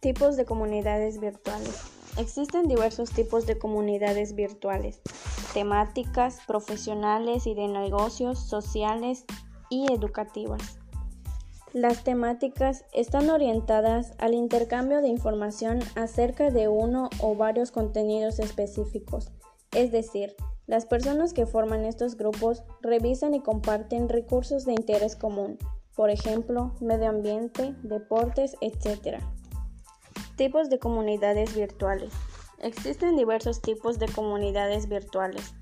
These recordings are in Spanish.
Tipos de comunidades virtuales. Existen diversos tipos de comunidades virtuales, temáticas, profesionales y de negocios, sociales y educativas. Las temáticas están orientadas al intercambio de información acerca de uno o varios contenidos específicos, es decir, las personas que forman estos grupos revisan y comparten recursos de interés común, por ejemplo, medio ambiente, deportes, etc. Tipos de comunidades virtuales. Existen diversos tipos de comunidades virtuales.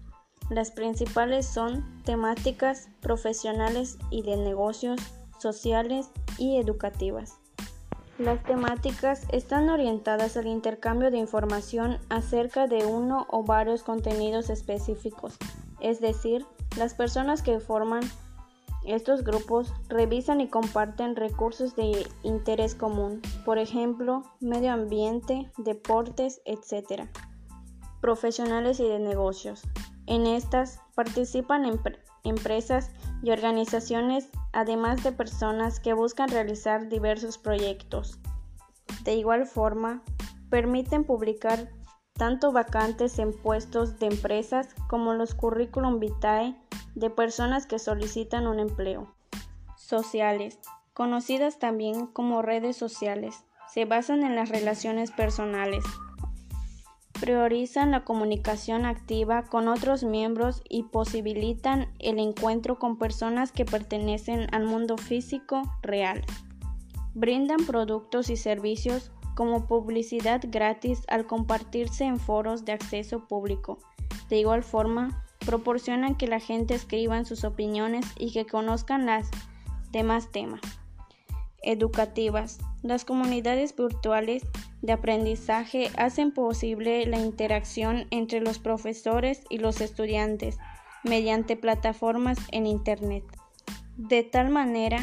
Las principales son temáticas, profesionales y de negocios, sociales y educativas. Las temáticas están orientadas al intercambio de información acerca de uno o varios contenidos específicos, es decir, las personas que forman estos grupos revisan y comparten recursos de interés común, por ejemplo, medio ambiente, deportes, etc. Profesionales y de negocios. En estas participan empresas y organizaciones, además de personas que buscan realizar diversos proyectos. De igual forma, permiten publicar tanto vacantes en puestos de empresas como los currículum vitae de personas que solicitan un empleo. Sociales, conocidas también como redes sociales, se basan en las relaciones personales. Priorizan la comunicación activa con otros miembros y posibilitan el encuentro con personas que pertenecen al mundo físico real. Brindan productos y servicios como publicidad gratis al compartirse en foros de acceso público. De igual forma, proporcionan que la gente escriba sus opiniones y que conozcan las demás temas. Educativas. Las comunidades virtuales de aprendizaje hacen posible la interacción entre los profesores y los estudiantes mediante plataformas en Internet, de tal manera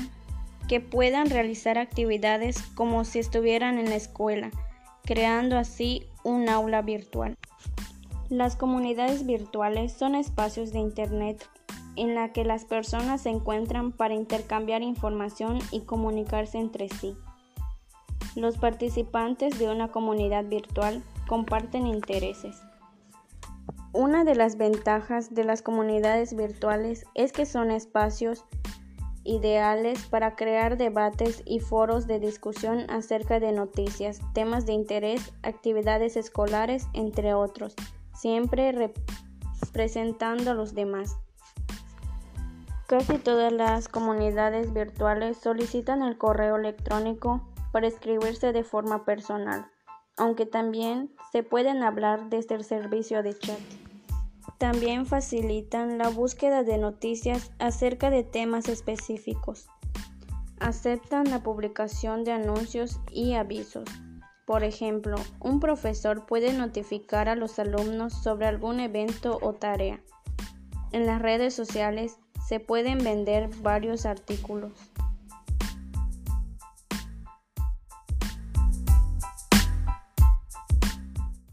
que puedan realizar actividades como si estuvieran en la escuela, creando así un aula virtual. Las comunidades virtuales son espacios de Internet en la que las personas se encuentran para intercambiar información y comunicarse entre sí. Los participantes de una comunidad virtual comparten intereses. Una de las ventajas de las comunidades virtuales es que son espacios ideales para crear debates y foros de discusión acerca de noticias, temas de interés, actividades escolares, entre otros siempre representando a los demás. Casi todas las comunidades virtuales solicitan el correo electrónico para escribirse de forma personal, aunque también se pueden hablar desde el servicio de chat. También facilitan la búsqueda de noticias acerca de temas específicos. Aceptan la publicación de anuncios y avisos por ejemplo, un profesor puede notificar a los alumnos sobre algún evento o tarea. En las redes sociales se pueden vender varios artículos.